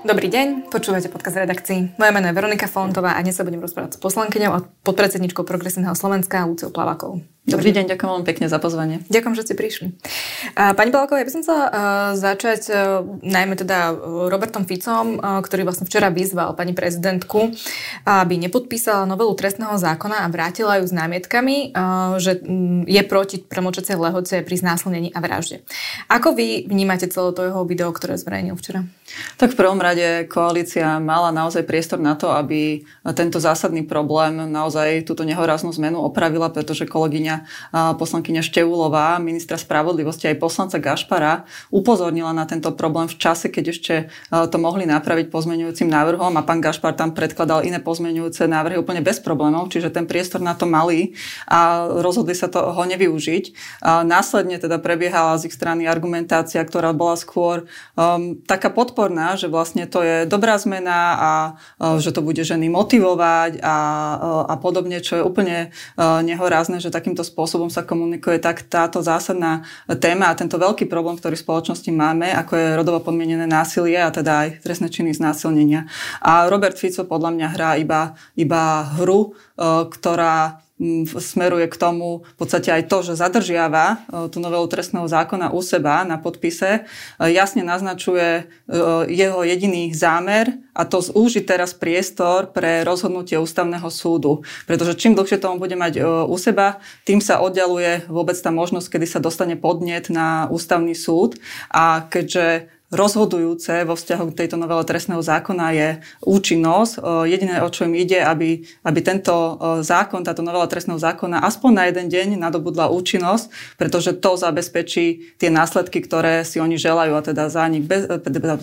Dobrý deň, počúvate podcast redakcií. Moje meno je Veronika Fontová a dnes sa budem rozprávať s poslankyňou a podpredsedničkou Progresívneho Slovenska Luciou Plavakou. Dobrý deň, ďakujem veľmi pekne za pozvanie. Ďakujem, že ste prišli. Pani Palaková, ja by som chcela začať najmä teda Robertom Ficom, ktorý vlastne včera vyzval pani prezidentku, aby nepodpísala novelu trestného zákona a vrátila ju s námietkami, že je proti premočacej lehoce pri znásilnení a vražde. Ako vy vnímate celé to jeho video, ktoré zverejnil včera? Tak v prvom rade koalícia mala naozaj priestor na to, aby tento zásadný problém, naozaj túto nehoráznú zmenu opravila, pretože kolegyňa kolegyňa poslankyňa Šteulová, ministra spravodlivosti aj poslanca Gašpara upozornila na tento problém v čase, keď ešte to mohli napraviť pozmeňujúcim návrhom a pán Gašpar tam predkladal iné pozmeňujúce návrhy úplne bez problémov, čiže ten priestor na to mali a rozhodli sa to ho nevyužiť. Následne teda prebiehala z ich strany argumentácia, ktorá bola skôr um, taká podporná, že vlastne to je dobrá zmena a uh, že to bude ženy motivovať a, uh, a podobne, čo je úplne uh, nehorázne, že takýmto takýmto spôsobom sa komunikuje, tak táto zásadná téma a tento veľký problém, ktorý v spoločnosti máme, ako je rodovo podmienené násilie a teda aj trestné činy znásilnenia. A Robert Fico podľa mňa hrá iba, iba hru, e, ktorá smeruje k tomu v podstate aj to, že zadržiava e, tú novelu trestného zákona u seba na podpise, e, jasne naznačuje e, jeho jediný zámer a to zúžiť teraz priestor pre rozhodnutie ústavného súdu. Pretože čím dlhšie to on bude mať u seba, tým sa oddialuje vôbec tá možnosť, kedy sa dostane podnet na ústavný súd a keďže rozhodujúce vo vzťahu k tejto novele trestného zákona je účinnosť. Jediné, o čo im ide, aby, aby tento zákon, táto novela trestného zákona aspoň na jeden deň nadobudla účinnosť, pretože to zabezpečí tie následky, ktoré si oni želajú, a teda zánik bez,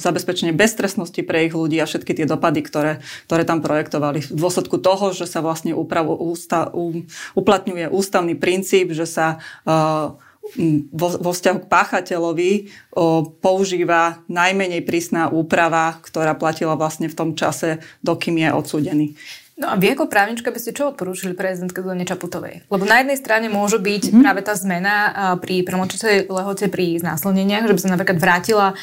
zabezpečenie beztrestnosti pre ich ľudí a všetky tie dopady, ktoré, ktoré tam projektovali. V dôsledku toho, že sa vlastne upravu, ústa, um, uplatňuje ústavný princíp, že sa uh, vo, vo vzťahu k páchateľovi o, používa najmenej prísna úprava, ktorá platila vlastne v tom čase, dokým je odsúdený. No a vy ako právnička by ste čo odporúčili prezidentke Zuzane Čaputovej? Lebo na jednej strane môže byť mm-hmm. práve tá zmena pri premočitej lehote pri znásilneniach, že by sa napríklad vrátila,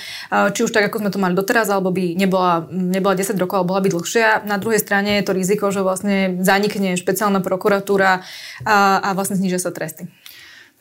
či už tak, ako sme to mali doteraz, alebo by nebola, nebola 10 rokov, alebo bola by dlhšia. Na druhej strane je to riziko, že vlastne zanikne špeciálna prokuratúra a, a vlastne znižia sa tresty.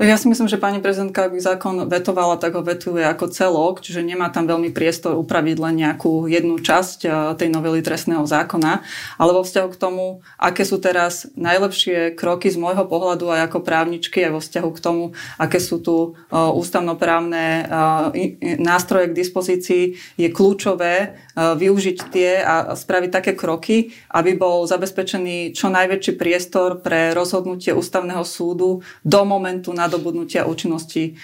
Ja si myslím, že pani prezidentka, ak zákon vetovala, tak ho vetuje ako celok, čiže nemá tam veľmi priestor upraviť len nejakú jednu časť eh, tej novely trestného zákona. Ale vo vzťahu k tomu, aké sú teraz najlepšie kroky z môjho pohľadu aj ako právničky, aj vo vzťahu k tomu, aké sú tu eh, ústavnoprávne eh, nástroje k dispozícii, je kľúčové využiť tie a spraviť také kroky, aby bol zabezpečený čo najväčší priestor pre rozhodnutie ústavného súdu do momentu nadobudnutia účinnosti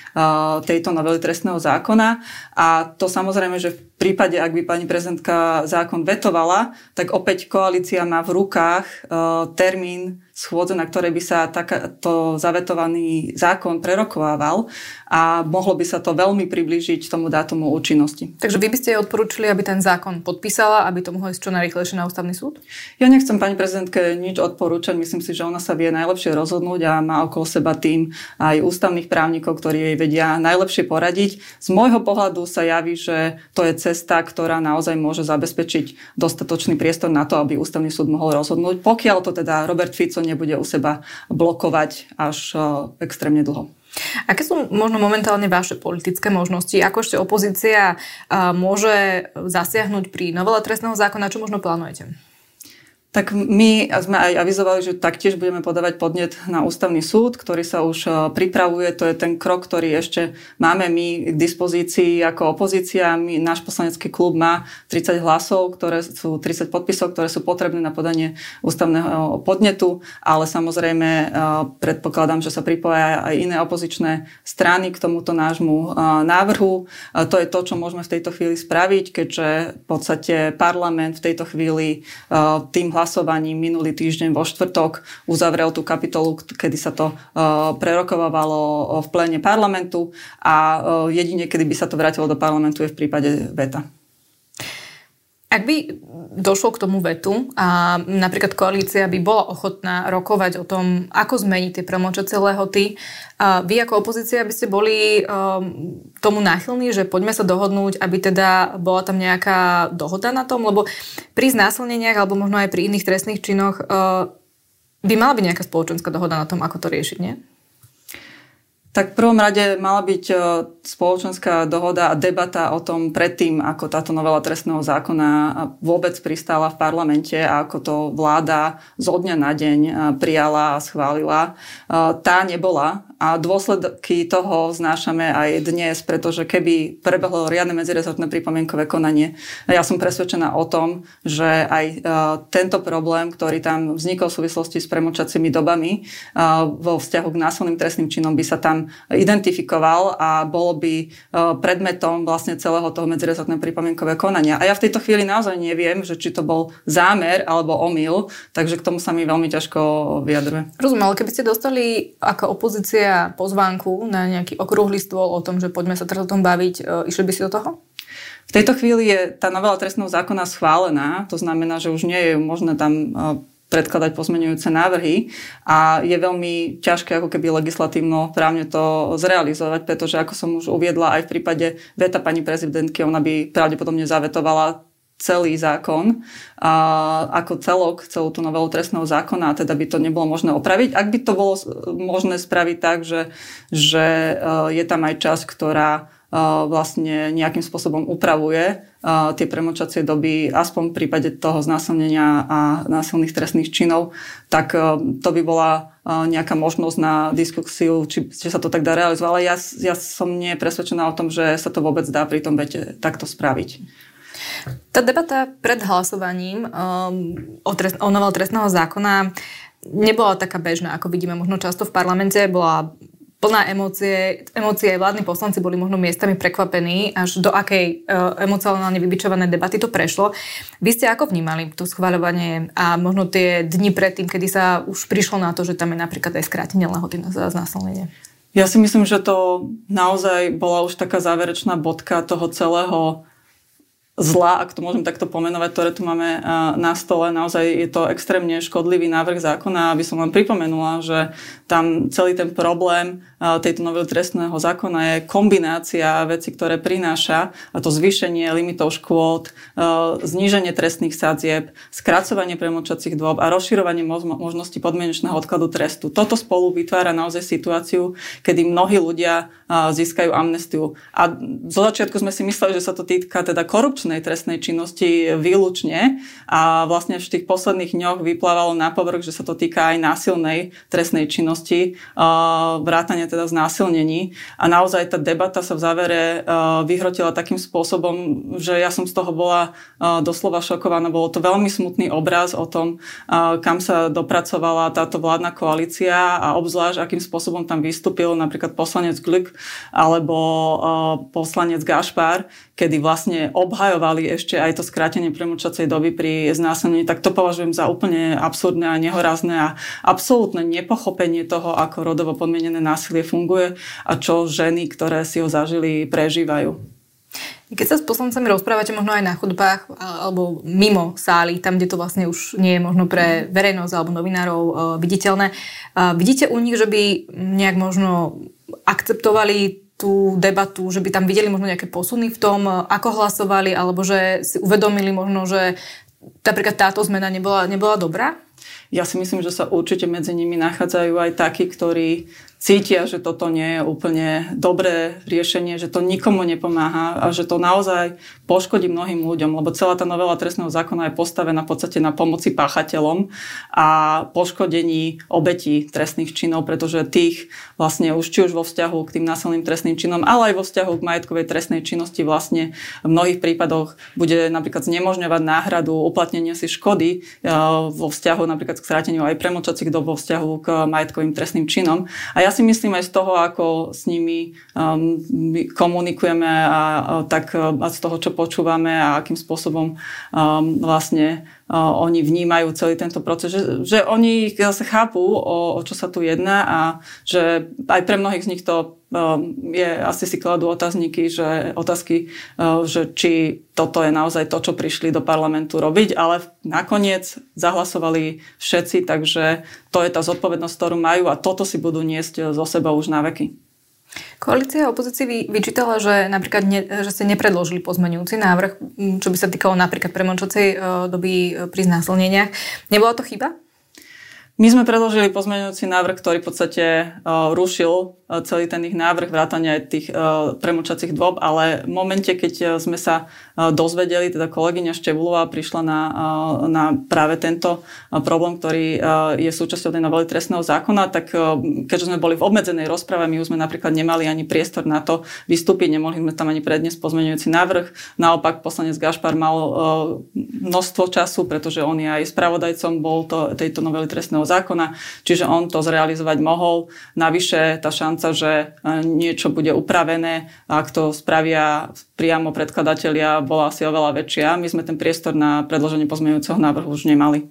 tejto novely trestného zákona. A to samozrejme, že v prípade, ak by pani prezidentka zákon vetovala, tak opäť koalícia má v rukách termín schôdze, na ktorej by sa takto zavetovaný zákon prerokovával a mohlo by sa to veľmi priblížiť tomu dátumu účinnosti. Takže vy by ste jej odporúčili, aby ten zákon podpísala, aby to mohlo ísť čo najrychlejšie na ústavný súd? Ja nechcem pani prezidentke nič odporúčať. Myslím si, že ona sa vie najlepšie rozhodnúť a má okolo seba tým aj ústavných právnikov, ktorí jej vedia najlepšie poradiť. Z môjho pohľadu sa javí, že to je cesta, ktorá naozaj môže zabezpečiť dostatočný priestor na to, aby ústavný súd mohol rozhodnúť. Pokiaľ to teda Robert Fico nebude u seba blokovať až extrémne dlho. Aké sú možno momentálne vaše politické možnosti? Ako ešte opozícia môže zasiahnuť pri novele trestného zákona? Čo možno plánujete? Tak my sme aj avizovali, že taktiež budeme podávať podnet na ústavný súd, ktorý sa už e, pripravuje. To je ten krok, ktorý ešte máme my k dispozícii ako opozícia. My, náš poslanecký klub má 30 hlasov, ktoré sú 30 podpisov, ktoré sú potrebné na podanie ústavného podnetu, ale samozrejme e, predpokladám, že sa pripoja aj iné opozičné strany k tomuto nášmu e, návrhu. To je to, čo môžeme v tejto chvíli spraviť, keďže v podstate parlament v tejto chvíli tým hlasovaním minulý týždeň vo štvrtok uzavrel tú kapitolu, kedy sa to uh, prerokovávalo v pléne parlamentu a uh, jedine, kedy by sa to vrátilo do parlamentu je v prípade VETA. Ak by došlo k tomu vetu a napríklad koalícia by bola ochotná rokovať o tom, ako zmeniť tie premočacie lehoty, a vy ako opozícia by ste boli um, tomu náchylní, že poďme sa dohodnúť, aby teda bola tam nejaká dohoda na tom, lebo pri znásilneniach alebo možno aj pri iných trestných činoch uh, by mala byť nejaká spoločenská dohoda na tom, ako to riešiť, nie? Tak v prvom rade mala byť e, spoločenská dohoda a debata o tom predtým, ako táto novela trestného zákona vôbec pristála v parlamente a ako to vláda zo dňa na deň e, prijala a schválila. E, tá nebola a dôsledky toho znášame aj dnes, pretože keby prebehlo riadne medzirezortné pripomienkové konanie, ja som presvedčená o tom, že aj tento problém, ktorý tam vznikol v súvislosti s premočacími dobami vo vzťahu k násilným trestným činom by sa tam identifikoval a bolo by uh, predmetom vlastne celého toho medzirezortného pripomienkové konania. A ja v tejto chvíli naozaj neviem, že či to bol zámer alebo omyl, takže k tomu sa mi veľmi ťažko vyjadruje. Rozumiem, ale keby ste dostali ako opozícia pozvánku na nejaký okrúhly stôl o tom, že poďme sa teraz o tom baviť, e, išli by si do toho? V tejto chvíli je tá novela trestného zákona schválená, to znamená, že už nie je možné tam e, predkladať pozmenujúce návrhy a je veľmi ťažké ako keby legislatívno právne to zrealizovať, pretože ako som už uviedla aj v prípade veta pani prezidentky, ona by pravdepodobne zavetovala celý zákon a ako celok, celú tú novelu trestného zákona a teda by to nebolo možné opraviť. Ak by to bolo možné spraviť tak, že, že e, je tam aj časť, ktorá vlastne nejakým spôsobom upravuje tie premočacie doby, aspoň v prípade toho znásilnenia a násilných trestných činov, tak to by bola nejaká možnosť na diskusiu, či, či sa to tak dá realizovať. Ale ja, ja som nie presvedčená o tom, že sa to vôbec dá pri tom vete takto spraviť. Tá debata pred hlasovaním um, o, trest, o novel trestného zákona nebola taká bežná, ako vidíme možno často v parlamente. Bola plná emócie, emócie aj vládni poslanci boli možno miestami prekvapení, až do akej uh, emocionálne vybičované debaty to prešlo. Vy ste ako vnímali to schváľovanie a možno tie dni predtým, kedy sa už prišlo na to, že tam je napríklad aj skrátenie lehoty na znásilnenie? Ja si myslím, že to naozaj bola už taká záverečná bodka toho celého zla, ak to môžem takto pomenovať, ktoré tu máme na stole. Naozaj je to extrémne škodlivý návrh zákona, aby som len pripomenula, že tam celý ten problém tejto novely trestného zákona je kombinácia vecí, ktoré prináša, a to zvýšenie limitov škôd, zníženie trestných sadzieb, skracovanie premočacích dôb a rozširovanie možností podmienečného odkladu trestu. Toto spolu vytvára naozaj situáciu, kedy mnohí ľudia získajú amnestiu. A zo začiatku sme si mysleli, že sa to týka teda korupčnej trestnej činnosti výlučne a vlastne v tých posledných dňoch vyplávalo na povrch, že sa to týka aj násilnej trestnej činnosti, vrátane teda znásilnení. A naozaj tá debata sa v závere vyhrotila takým spôsobom, že ja som z toho bola doslova šokovaná. Bolo to veľmi smutný obraz o tom, kam sa dopracovala táto vládna koalícia a obzvlášť, akým spôsobom tam vystúpil napríklad poslanec Glück alebo poslanec Gašpár, kedy vlastne obhajovali ešte aj to skrátenie premlčacej doby pri znásilnení, tak to považujem za úplne absurdné a nehorazné a absolútne nepochopenie toho, ako rodovo podmienené násilie funguje a čo ženy, ktoré si ho zažili, prežívajú. Keď sa s poslancami rozprávate možno aj na chodbách alebo mimo sály, tam, kde to vlastne už nie je možno pre verejnosť alebo novinárov uh, viditeľné, uh, vidíte u nich, že by nejak možno akceptovali tú debatu, že by tam videli možno nejaké posuny v tom, ako hlasovali, alebo že si uvedomili možno, že napríklad táto zmena nebola, nebola dobrá? Ja si myslím, že sa určite medzi nimi nachádzajú aj takí, ktorí cítia, že toto nie je úplne dobré riešenie, že to nikomu nepomáha a že to naozaj poškodí mnohým ľuďom, lebo celá tá novela trestného zákona je postavená v podstate na pomoci páchateľom a poškodení obetí trestných činov, pretože tých vlastne už či už vo vzťahu k tým násilným trestným činom, ale aj vo vzťahu k majetkovej trestnej činnosti vlastne v mnohých prípadoch bude napríklad znemožňovať náhradu uplatnenia si škody e, vo vzťahu napríklad k skráteniu aj premočacích dob vo vzťahu k majetkovým trestným činom. A ja si myslím aj z toho, ako s nimi um, komunikujeme a, a tak a z toho, čo počúvame a akým spôsobom um, vlastne oni vnímajú celý tento proces, že, že oni zase chápu, o, o čo sa tu jedná a že aj pre mnohých z nich to je, asi si kladú otázniky, že otázky, že či toto je naozaj to, čo prišli do parlamentu robiť, ale nakoniec zahlasovali všetci, takže to je tá zodpovednosť, ktorú majú a toto si budú niesť zo seba už na veky. Koalícia opozícii vyčítala, že napríklad ne, že ste nepredložili pozmenujúci návrh, čo by sa týkalo napríklad premočacej e, doby e, pri znásilneniach. Nebola to chyba? My sme predložili pozmeňujúci návrh, ktorý v podstate uh, rušil uh, celý ten ich návrh vrátania tých uh, premlčacích dôb, ale v momente, keď sme sa dozvedeli, teda kolegyňa Števulová prišla na, na práve tento problém, ktorý je súčasťou tej novely trestného zákona, tak keďže sme boli v obmedzenej rozprave, my už sme napríklad nemali ani priestor na to vystúpiť, nemohli sme tam ani predniesť pozmeňujúci návrh. Naopak poslanec Gašpar mal množstvo času, pretože on je aj spravodajcom bol to, tejto novely trestného zákona, čiže on to zrealizovať mohol. Navyše tá šanca, že e, niečo bude upravené, ak to spravia priamo predkladatelia, bola asi oveľa väčšia. My sme ten priestor na predloženie pozmeňujúceho návrhu už nemali.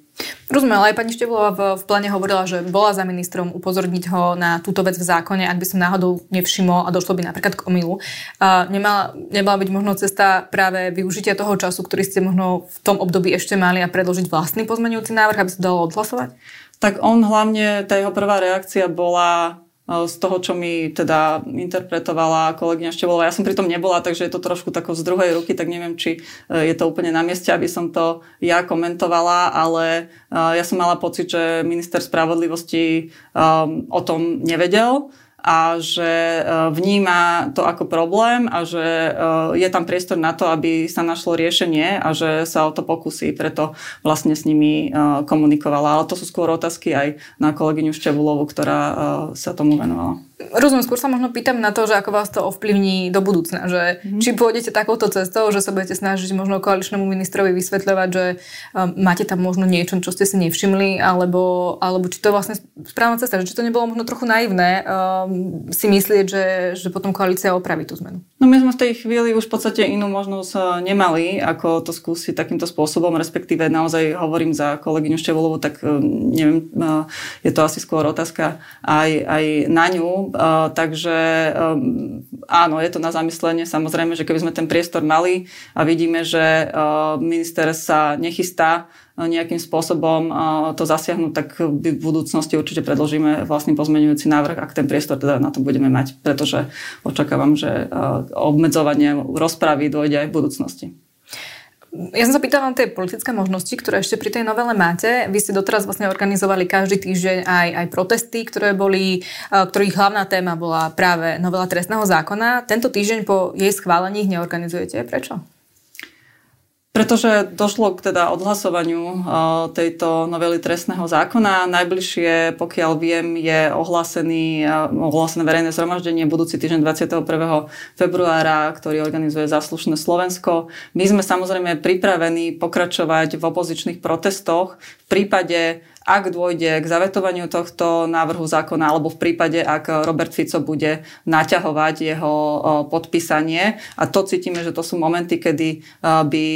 Rozumiem, ale aj pani Števlová v, v pláne hovorila, že bola za ministrom upozorniť ho na túto vec v zákone, ak by som náhodou nevšimol a došlo by napríklad k omilu. Nemala, nemala byť možno cesta práve využitia toho času, ktorý ste možno v tom období ešte mali a predložiť vlastný pozmeňujúci návrh, aby sa dalo odhlasovať? Tak on hlavne, tá jeho prvá reakcia bola e, z toho, čo mi teda interpretovala kolegyňa Števolová. Ja som pri tom nebola, takže je to trošku tako z druhej ruky, tak neviem, či e, je to úplne na mieste, aby som to ja komentovala, ale e, ja som mala pocit, že minister spravodlivosti o tom nevedel a že e, vníma to ako problém a že e, je tam priestor na to, aby sa našlo riešenie a že sa o to pokusí, preto vlastne s nimi e, komunikovala. Ale to sú skôr otázky aj na kolegyňu Števulovu, ktorá sa tomu venovala. Rozumiem, skôr sa možno pýtam na to, že ako vás to ovplyvní do budúcna, že mm-hmm. či pôjdete takouto cestou, že sa budete snažiť možno koaličnému ministrovi vysvetľovať, že um, máte tam možno niečo, čo ste si nevšimli, alebo, alebo či to vlastne správna cesta, že či to nebolo možno trochu naivné um, si myslieť, že, že potom koalícia opraví tú zmenu. No my sme v tej chvíli už v podstate inú možnosť uh, nemali, ako to skúsiť takýmto spôsobom, respektíve naozaj hovorím za kolegyňu Števolovú, tak um, neviem, uh, je to asi skôr otázka aj, aj na ňu, takže áno, je to na zamyslenie. Samozrejme, že keby sme ten priestor mali a vidíme, že minister sa nechystá nejakým spôsobom to zasiahnuť, tak v budúcnosti určite predložíme vlastný pozmeňujúci návrh, ak ten priestor teda na to budeme mať, pretože očakávam, že obmedzovanie rozpravy dôjde aj v budúcnosti. Ja som sa pýtala na tie politické možnosti, ktoré ešte pri tej novele máte. Vy ste doteraz vlastne organizovali každý týždeň aj, aj protesty, ktoré boli, e, ktorých hlavná téma bola práve novela trestného zákona. Tento týždeň po jej schválení ich neorganizujete. Prečo? Pretože došlo k teda odhlasovaniu uh, tejto novely trestného zákona. Najbližšie, pokiaľ viem, je ohlásený, uh, ohlásené verejné zhromaždenie budúci týždeň 21. februára, ktorý organizuje Zaslušné Slovensko. My sme samozrejme pripravení pokračovať v opozičných protestoch v prípade ak dôjde k zavetovaniu tohto návrhu zákona alebo v prípade, ak Robert Fico bude naťahovať jeho podpísanie. A to cítime, že to sú momenty, kedy by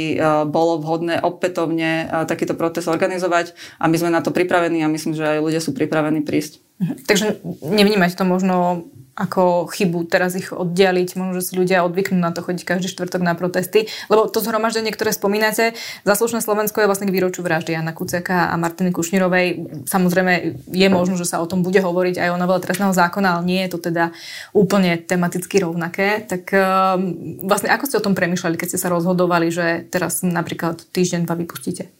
bolo vhodné opätovne takýto protest organizovať a my sme na to pripravení a myslím, že aj ľudia sú pripravení prísť. Mhm. Takže nevnímať to možno ako chybu teraz ich oddialiť, možno, že si ľudia odvyknú na to chodiť každý štvrtok na protesty, lebo to zhromaždenie, ktoré spomínate, Zaslušné Slovensko je vlastne k výročiu vraždy Jana Kuceka a Martiny Kušnirovej. Samozrejme je možno, že sa o tom bude hovoriť aj o novele trestného zákona, ale nie je to teda úplne tematicky rovnaké. Tak um, vlastne ako ste o tom premyšľali, keď ste sa rozhodovali, že teraz napríklad týždeň dva vypustíte?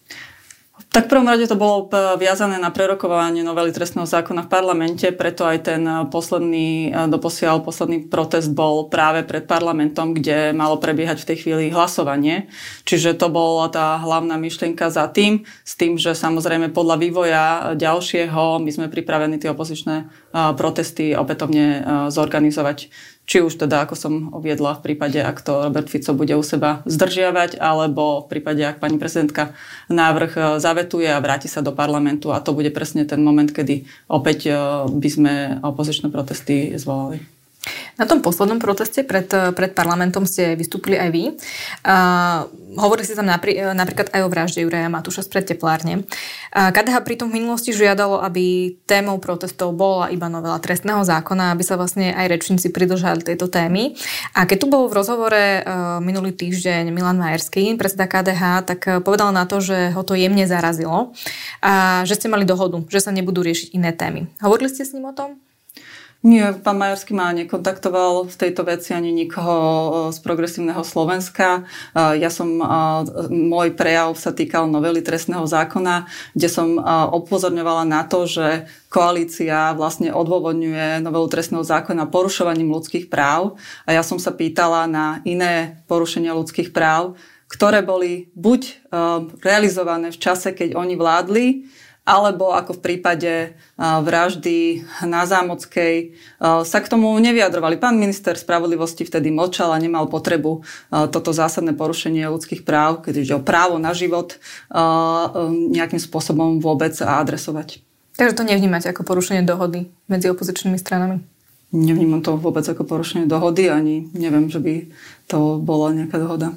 Tak v prvom rade to bolo e, viazané na prerokovanie novely trestného zákona v parlamente, preto aj ten e, posledný, e, doposiaľ posledný protest bol práve pred parlamentom, kde malo prebiehať v tej chvíli hlasovanie. Čiže to bola tá hlavná myšlienka za tým, s tým, že samozrejme podľa vývoja ďalšieho my sme pripravení tie opozičné protesty opätovne zorganizovať či už teda, ako som uviedla, v prípade, ak to Robert Fico bude u seba zdržiavať, alebo v prípade, ak pani prezidentka návrh e, zavetuje a vráti sa do parlamentu a to bude presne ten moment, kedy opäť e, by sme opozičné protesty zvolali. Na tom poslednom proteste pred, pred parlamentom ste vystúpili aj vy. Uh, hovorili ste tam napri, napríklad aj o vražde Juraja Matúša z teplárne. Uh, KDH pritom v minulosti žiadalo, aby témou protestov bola iba novela trestného zákona, aby sa vlastne aj rečníci pridržali tejto témy. A keď tu bol v rozhovore uh, minulý týždeň Milan Majerský, predseda KDH, tak povedal na to, že ho to jemne zarazilo a že ste mali dohodu, že sa nebudú riešiť iné témy. Hovorili ste s ním o tom? Nie, pán Majerský ma nekontaktoval v tejto veci ani nikoho z progresívneho Slovenska. Ja som, môj prejav sa týkal novely trestného zákona, kde som upozorňovala na to, že koalícia vlastne odôvodňuje novelu trestného zákona porušovaním ľudských práv a ja som sa pýtala na iné porušenia ľudských práv, ktoré boli buď realizované v čase, keď oni vládli, alebo ako v prípade vraždy na Zámockej sa k tomu nevyjadrovali. Pán minister spravodlivosti vtedy mlčal a nemal potrebu toto zásadné porušenie ľudských práv, keď ide o právo na život, nejakým spôsobom vôbec adresovať. Takže to nevnímate ako porušenie dohody medzi opozičnými stranami? Nevnímam to vôbec ako porušenie dohody, ani neviem, že by to bola nejaká dohoda.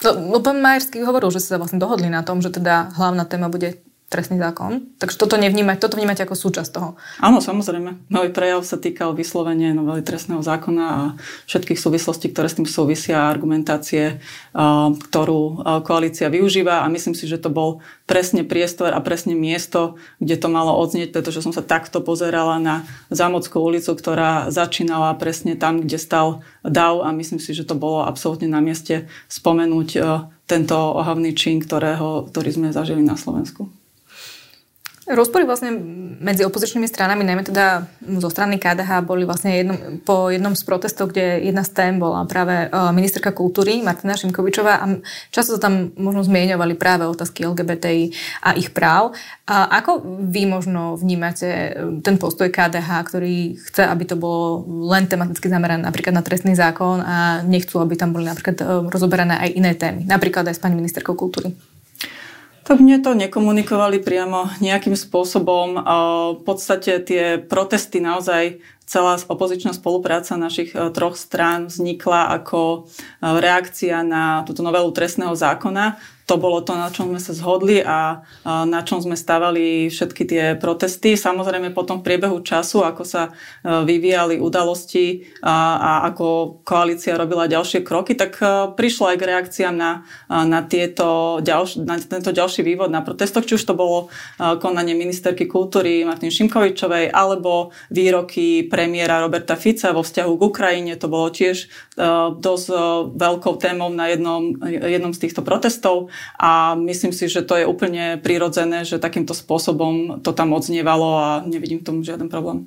No, pán Majerský hovoril, že sa vlastne dohodli na tom, že teda hlavná téma bude trestný zákon. Takže toto nevnímať, toto vnímať ako súčasť toho. Áno, samozrejme. Môj prejav sa týkal vyslovene novely trestného zákona a všetkých súvislostí, ktoré s tým súvisia, argumentácie, ktorú koalícia využíva a myslím si, že to bol presne priestor a presne miesto, kde to malo odznieť, pretože som sa takto pozerala na Zámodskú ulicu, ktorá začínala presne tam, kde stal DAV a myslím si, že to bolo absolútne na mieste spomenúť tento ohavný čin, ktorého, ktorý sme zažili na Slovensku. Rozpory vlastne medzi opozičnými stranami, najmä teda zo strany KDH, boli vlastne jednom, po jednom z protestov, kde jedna z tém bola práve e, ministerka kultúry Martina Šimkovičová a často sa tam možno zmieňovali práve otázky LGBTI a ich práv. A ako vy možno vnímate e, ten postoj KDH, ktorý chce, aby to bolo len tematicky zamerané napríklad na trestný zákon a nechcú, aby tam boli napríklad e, rozoberané aj iné témy, napríklad aj s pani ministerkou kultúry? Tak mne to nekomunikovali priamo nejakým spôsobom. V podstate tie protesty naozaj celá opozičná spolupráca našich e, troch strán vznikla ako e, reakcia na túto novelu trestného zákona to bolo to, na čom sme sa zhodli a na čom sme stavali všetky tie protesty. Samozrejme potom v priebehu času, ako sa vyvíjali udalosti a, ako koalícia robila ďalšie kroky, tak prišlo aj k reakciám na, na, tieto ďalš, na tento ďalší vývod na protestoch, či už to bolo konanie ministerky kultúry Martin Šimkovičovej alebo výroky premiéra Roberta Fica vo vzťahu k Ukrajine. To bolo tiež dosť veľkou témou na jednom, jednom z týchto protestov. A myslím si, že to je úplne prirodzené, že takýmto spôsobom to tam odznievalo a nevidím v tom žiaden problém.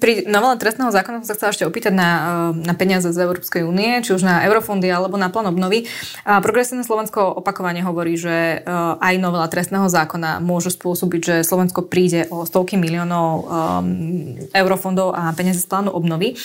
Pri novele trestného zákona som sa chcela ešte opýtať na, eh, na peniaze z Európskej únie, či už na eurofondy alebo na plán obnovy. A progresívne Slovensko opakovane hovorí, že eh, aj novela trestného zákona môže spôsobiť, že Slovensko príde o stovky miliónov um, eurofondov a peniaze z plánu obnovy.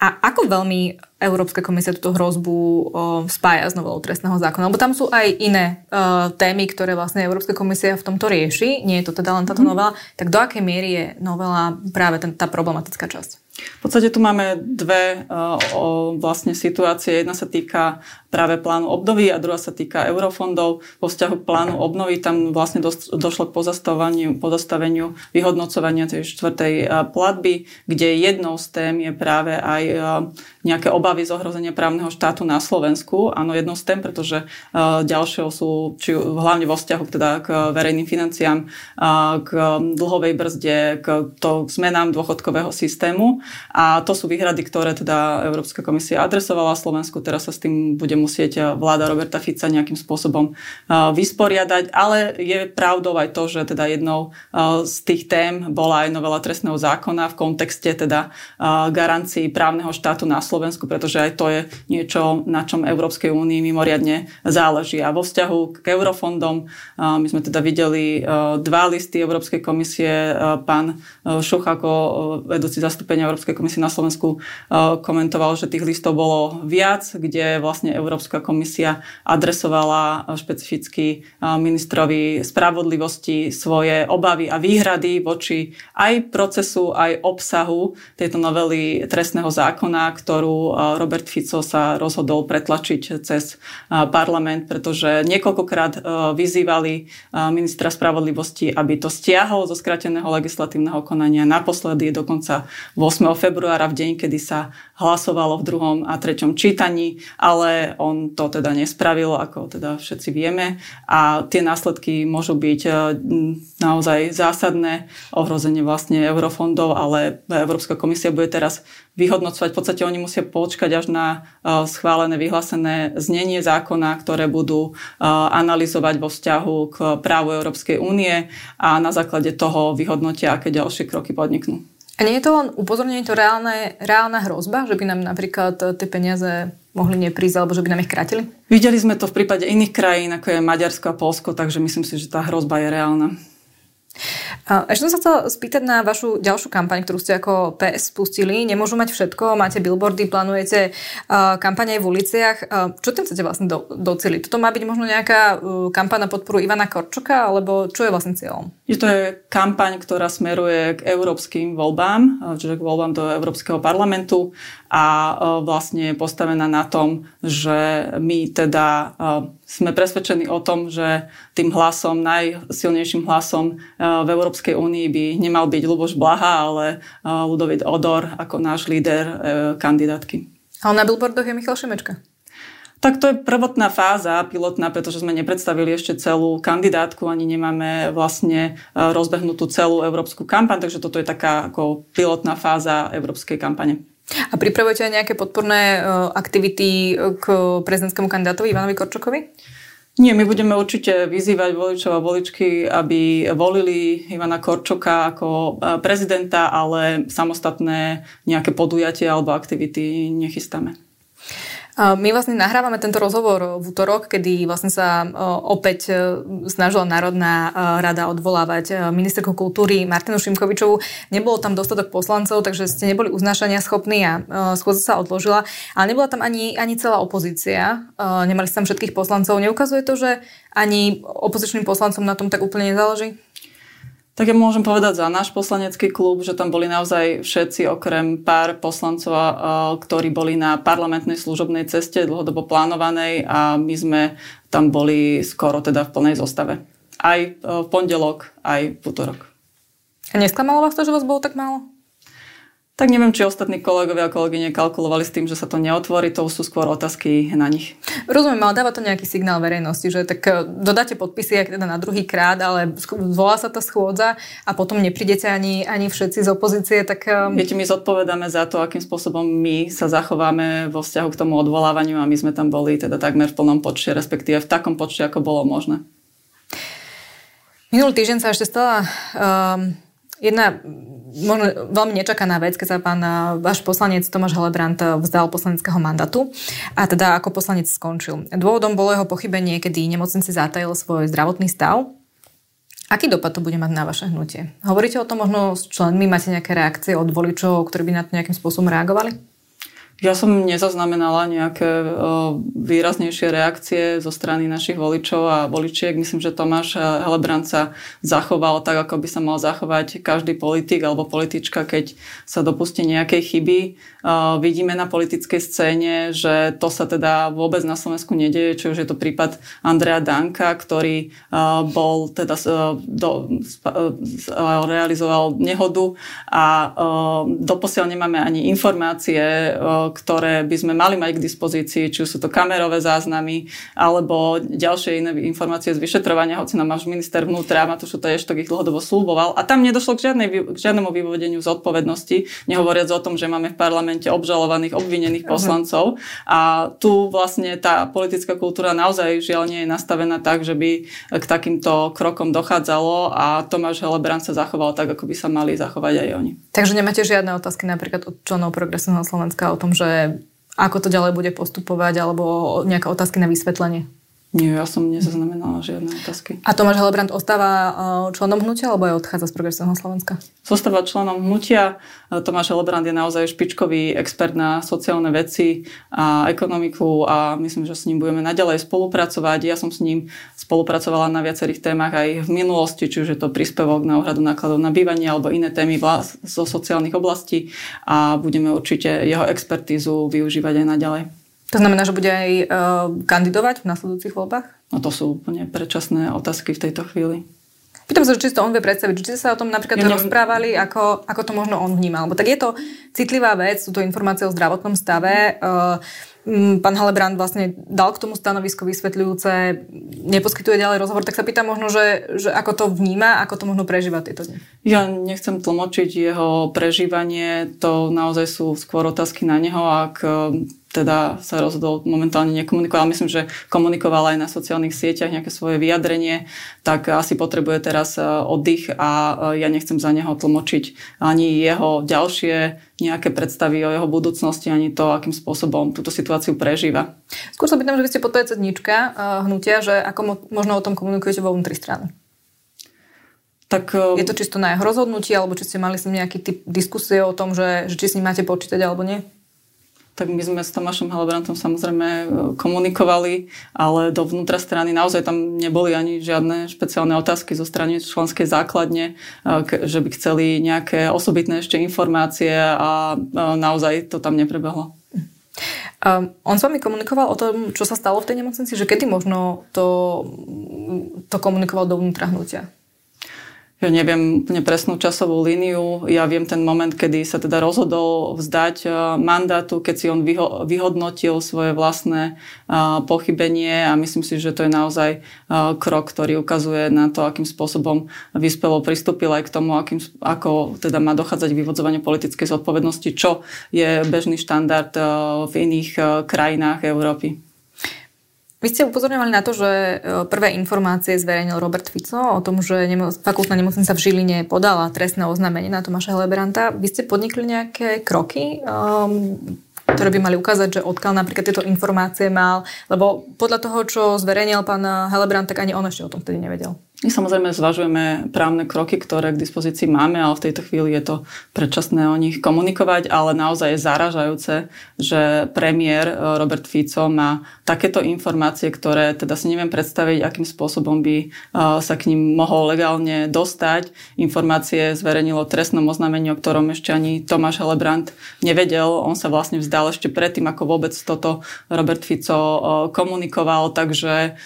A ako veľmi Európska komisia túto hrozbu o, spája s novelou trestného zákona? Lebo tam sú aj iné o, témy, ktoré vlastne Európska komisia v tomto rieši. Nie je to teda len táto mm. novela. Tak do akej miery je novela práve ten, tá problematická časť? V podstate tu máme dve o, vlastne situácie. Jedna sa týka práve plánu obnovy a druhá sa týka eurofondov. Vo vzťahu plánu obnovy tam vlastne došlo k pozastaveniu, pozastaveniu vyhodnocovania tej štvrtej platby, kde jednou z tém je práve aj nejaké obavy z ohrozenia právneho štátu na Slovensku. Áno, jednou z tém, pretože ďalšou sú či hlavne vo vzťahu teda k verejným financiám, k dlhovej brzde, k, to, zmenám dôchodkového systému. A to sú výhrady, ktoré teda Európska komisia adresovala Slovensku. Teraz sa s tým bude musieť vláda Roberta Fica nejakým spôsobom vysporiadať. Ale je pravdou aj to, že teda jednou z tých tém bola aj novela trestného zákona v kontexte teda garancií právneho štátu na Slovensku, pretože aj to je niečo, na čom Európskej únii mimoriadne záleží. A vo vzťahu k eurofondom my sme teda videli dva listy Európskej komisie. Pán Šuch ako vedúci zastúpenia Európskej Európskej komisie na Slovensku komentoval, že tých listov bolo viac, kde vlastne Európska komisia adresovala špecificky ministrovi spravodlivosti svoje obavy a výhrady voči aj procesu, aj obsahu tejto novely trestného zákona, ktorú Robert Fico sa rozhodol pretlačiť cez parlament, pretože niekoľkokrát vyzývali ministra spravodlivosti, aby to stiahol zo skrateného legislatívneho konania. Naposledy dokonca 8. februára v deň, kedy sa hlasovalo v druhom a treťom čítaní, ale on to teda nespravil, ako teda všetci vieme. A tie následky môžu byť e, naozaj zásadné, ohrozenie vlastne eurofondov, ale Európska komisia bude teraz vyhodnocovať. V podstate oni musia počkať až na e, schválené, vyhlásené znenie zákona, ktoré budú e, analyzovať vo vzťahu k právu Európskej únie a na základe toho vyhodnotia, aké ďalšie kroky podniknú. A nie je to len upozornenie, to reálne, reálna hrozba, že by nám napríklad tie peniaze mohli neprísť, alebo že by nám ich krátili? Videli sme to v prípade iných krajín, ako je Maďarsko a Polsko, takže myslím si, že tá hrozba je reálna. Ešte som sa chcela spýtať na vašu ďalšiu kampaň, ktorú ste ako PS spustili. Nemôžu mať všetko, máte billboardy, plánujete kampane v uliciach. Čo tým chcete vlastne do, doceliť? Toto má byť možno nejaká kampaň na podporu Ivana Korčoka, alebo čo je vlastne cieľom? Je to je kampaň, ktorá smeruje k európskym voľbám, čiže k voľbám do Európskeho parlamentu a e, vlastne je postavená na tom, že my teda e, sme presvedčení o tom, že tým hlasom, najsilnejším hlasom e, v Európskej únii by nemal byť Luboš Blaha, ale Ludovit Odor ako náš líder kandidátky. Ale na billboardoch je Michal Šimečka. Tak to je prvotná fáza, pilotná, pretože sme nepredstavili ešte celú kandidátku, ani nemáme vlastne rozbehnutú celú európsku kampaň, takže toto je taká ako pilotná fáza európskej kampane. A pripravujete aj nejaké podporné e, aktivity k prezidentskému kandidátovi Ivanovi Korčokovi? Nie, my budeme určite vyzývať voličov a voličky, aby volili Ivana Korčoka ako e, prezidenta, ale samostatné nejaké podujatie alebo aktivity nechystáme. My vlastne nahrávame tento rozhovor v útorok, kedy vlastne sa opäť e, snažila Národná e, rada odvolávať ministerku kultúry Martinu Šimkovičovu. Nebolo tam dostatok poslancov, takže ste neboli uznášania schopní a e, schôdza sa odložila. Ale nebola tam ani, ani celá opozícia. Nemali ste tam všetkých poslancov. Neukazuje to, že ani opozičným poslancom na tom tak úplne nezáleží? Tak ja môžem povedať za náš poslanecký klub, že tam boli naozaj všetci okrem pár poslancov, ktorí boli na parlamentnej služobnej ceste dlhodobo plánovanej a my sme tam boli skoro teda v plnej zostave. Aj v pondelok, aj v útorok. A nesklamalo vás to, že vás bolo tak málo? Tak neviem, či ostatní kolegovia a kolegyne kalkulovali s tým, že sa to neotvorí, to sú skôr otázky na nich. Rozumiem, ale dáva to nejaký signál verejnosti, že tak e, dodáte podpisy aj teda na druhý krát, ale zvolá sa tá schôdza a potom neprídete ani, ani všetci z opozície, tak... Viete, my zodpovedáme za to, akým spôsobom my sa zachováme vo vzťahu k tomu odvolávaniu a my sme tam boli teda takmer v plnom počte, respektíve v takom počte, ako bolo možné. Minulý týždeň sa ešte stala um, jedna možno veľmi nečakaná vec, keď sa pán váš poslanec Tomáš Helebrant vzdal poslaneckého mandátu a teda ako poslanec skončil. Dôvodom bolo jeho pochybenie, kedy nemocnici zatajil svoj zdravotný stav. Aký dopad to bude mať na vaše hnutie? Hovoríte o tom možno s členmi? Máte nejaké reakcie od voličov, ktorí by na to nejakým spôsobom reagovali? Ja som nezaznamenala nejaké výraznejšie reakcie zo strany našich voličov a voličiek. Myslím, že Tomáš Helebrant sa zachoval tak, ako by sa mal zachovať každý politik alebo politička, keď sa dopustí nejakej chyby. Vidíme na politickej scéne, že to sa teda vôbec na Slovensku nedieje, či už je to prípad Andrea Danka, ktorý bol teda do, realizoval nehodu a doposiaľ nemáme ani informácie, ktoré by sme mali mať k dispozícii, či sú to kamerové záznamy alebo ďalšie iné informácie z vyšetrovania, hoci nám máš minister vnútra, Matúš Eštok ich dlhodobo slúboval. A tam nedošlo k, žiadnej, k žiadnemu vyvodeniu zodpovednosti, nehovoriac o tom, že máme v parlamente obžalovaných, obvinených poslancov. A tu vlastne tá politická kultúra naozaj žiaľ nie je nastavená tak, že by k takýmto krokom dochádzalo a Tomáš Helebrant sa zachoval tak, ako by sa mali zachovať aj oni. Takže nemáte žiadne otázky napríklad od členov Progresívneho Slovenska o tom, že ako to ďalej bude postupovať, alebo nejaké otázky na vysvetlenie? Nie, ja som nezaznamenala žiadne otázky. A Tomáš Helebrant ostáva eh, členom hnutia, alebo aj odchádza z Progresívneho Slovenska? Zostáva členom hnutia. Eh, Tomáš Helebrant je naozaj špičkový expert na sociálne veci a ekonomiku a myslím, že s ním budeme naďalej spolupracovať. Ja som s ním spolupracovala na viacerých témach aj v minulosti, či už je to príspevok na úhradu nákladov na bývanie alebo iné témy zo sociálnych oblastí a budeme určite jeho expertízu využívať aj naďalej. To znamená, že bude aj uh, kandidovať v nasledujúcich voľbách? No to sú úplne predčasné otázky v tejto chvíli. Pýtam sa, či to on vie predstaviť, či sa o tom napríklad ja rozprávali, ako, ako to možno on vnímal. Lebo tak je to citlivá vec, sú to informácie o zdravotnom stave. Uh, pán Halebrand vlastne dal k tomu stanovisko vysvetľujúce, neposkytuje ďalej rozhovor, tak sa pýtam možno, že, že ako to vníma, ako to možno prežíva tieto dni. Ja nechcem tlmočiť jeho prežívanie, to naozaj sú skôr otázky na neho, ak teda sa rozhodol momentálne nekomunikovať, ale myslím, že komunikoval aj na sociálnych sieťach nejaké svoje vyjadrenie, tak asi potrebuje teraz e, oddych a e, ja nechcem za neho tlmočiť ani jeho ďalšie nejaké predstavy o jeho budúcnosti, ani to, akým spôsobom túto situáciu prežíva. Skôr sa pýtam, že vy ste podpredsednička e, hnutia, že ako možno o tom komunikujete vo vnútri strany? Tak, je to čisto na jeho rozhodnutí, alebo či ste mali s ním nejaký typ diskusie o tom, že, že či s ním máte počítať alebo nie? Tak my sme s Tomášom Halebrantom samozrejme e, komunikovali, ale dovnútra strany naozaj tam neboli ani žiadne špeciálne otázky zo strany členskej základne, e, že by chceli nejaké osobitné ešte informácie a e, naozaj to tam neprebehlo. Um, on s vami komunikoval o tom, čo sa stalo v tej nemocnici, že kedy možno to, to komunikoval dovnútra hnutia? Ja neviem úplne presnú časovú líniu. Ja viem ten moment, kedy sa teda rozhodol vzdať e, mandátu, keď si on vyho- vyhodnotil svoje vlastné uh, pochybenie a myslím si, že to je naozaj uh, krok, ktorý ukazuje na to, akým spôsobom vyspelo pristúpil aj k tomu, akým, ako teda má dochádzať vyvodzovanie politickej zodpovednosti, čo je bežný štandard v iných krajinách Európy. Vy ste upozorňovali na to, že e, prvé informácie zverejnil Robert Fico o tom, že nemo- fakultná nemocnica v Žiline podala trestné oznámenie na Tomáša Helebranta. Vy ste podnikli nejaké kroky, um, ktoré by mali ukázať, že odkiaľ napríklad tieto informácie mal, lebo podľa toho, čo zverejnil pán Helebrant, tak ani on ešte o tom vtedy nevedel. Samozrejme zvažujeme právne kroky, ktoré k dispozícii máme, ale v tejto chvíli je to predčasné o nich komunikovať, ale naozaj je zaražajúce, že premiér e, Robert Fico má takéto informácie, ktoré teda si neviem predstaviť, akým spôsobom by e, sa k ním mohol legálne dostať. Informácie zverejnilo trestnom oznámení, o ktorom ešte ani Tomáš Helebrant nevedel. On sa vlastne vzdal ešte predtým, ako vôbec toto Robert Fico e, komunikoval, takže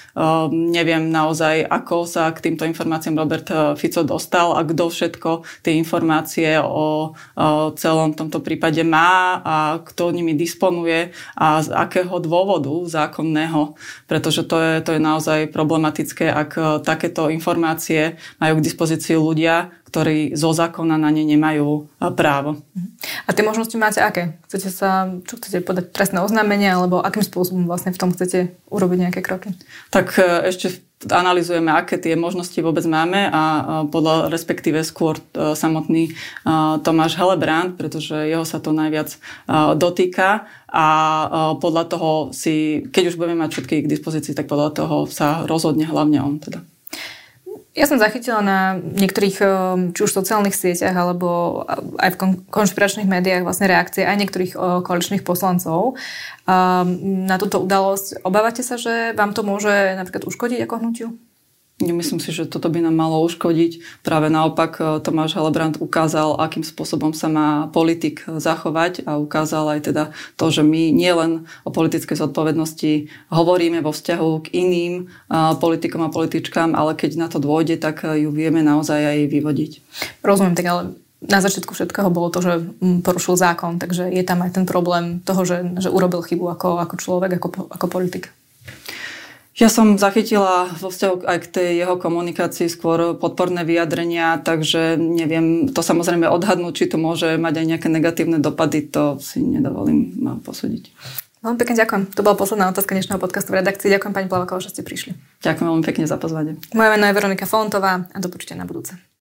neviem naozaj, ako sa k týmto informáciám Robert eh, Fico dostal a kto všetko tie informácie o, o celom tomto prípade má a kto nimi disponuje a z akého dôvodu zákonného, pretože to je, to je naozaj problematické, ak eh, takéto informácie majú k dispozícii ľudia, ktorí zo zákona na ne nemajú eh, právo. A tie možnosti máte aké? Chcete sa, čo chcete podať trestné oznámenie, alebo akým spôsobom vlastne v tom chcete urobiť nejaké kroky? Tak ešte analizujeme, aké tie možnosti vôbec máme a podľa respektíve skôr e, samotný e, Tomáš Helebrand, pretože jeho sa to najviac e, dotýka a podľa toho si, keď už budeme mať všetky k dispozícii, tak podľa toho sa rozhodne hlavne on teda. Ja som zachytila na niektorých či už sociálnych sieťach alebo aj v konšpiračných médiách vlastne reakcie aj niektorých koaličných poslancov na túto udalosť. Obávate sa, že vám to môže napríklad uškodiť ako hnutiu? Nemyslím si, že toto by nám malo uškodiť. Práve naopak e, Tomáš Helebrant ukázal, akým spôsobom sa má politik zachovať a ukázal aj teda to, že my nielen o politickej zodpovednosti hovoríme vo vzťahu k iným e, politikom a političkám, ale keď na to dôjde, tak ju vieme naozaj aj vyvodiť. Rozumiem, tak ale na začiatku všetkého bolo to, že mm, porušil zákon, takže je tam aj ten problém toho, že, že urobil chybu ako, ako človek, ako, ako politik. Ja som zachytila vo vzťahu aj k tej jeho komunikácii skôr podporné vyjadrenia, takže neviem to samozrejme odhadnúť, či to môže mať aj nejaké negatívne dopady, to si nedovolím posúdiť. Veľmi pekne ďakujem. To bola posledná otázka dnešného podcastu v redakcii. Ďakujem pani Plavakova, že ste prišli. Ďakujem veľmi pekne za pozvanie. Moje meno je Veronika Fontová a do na budúce.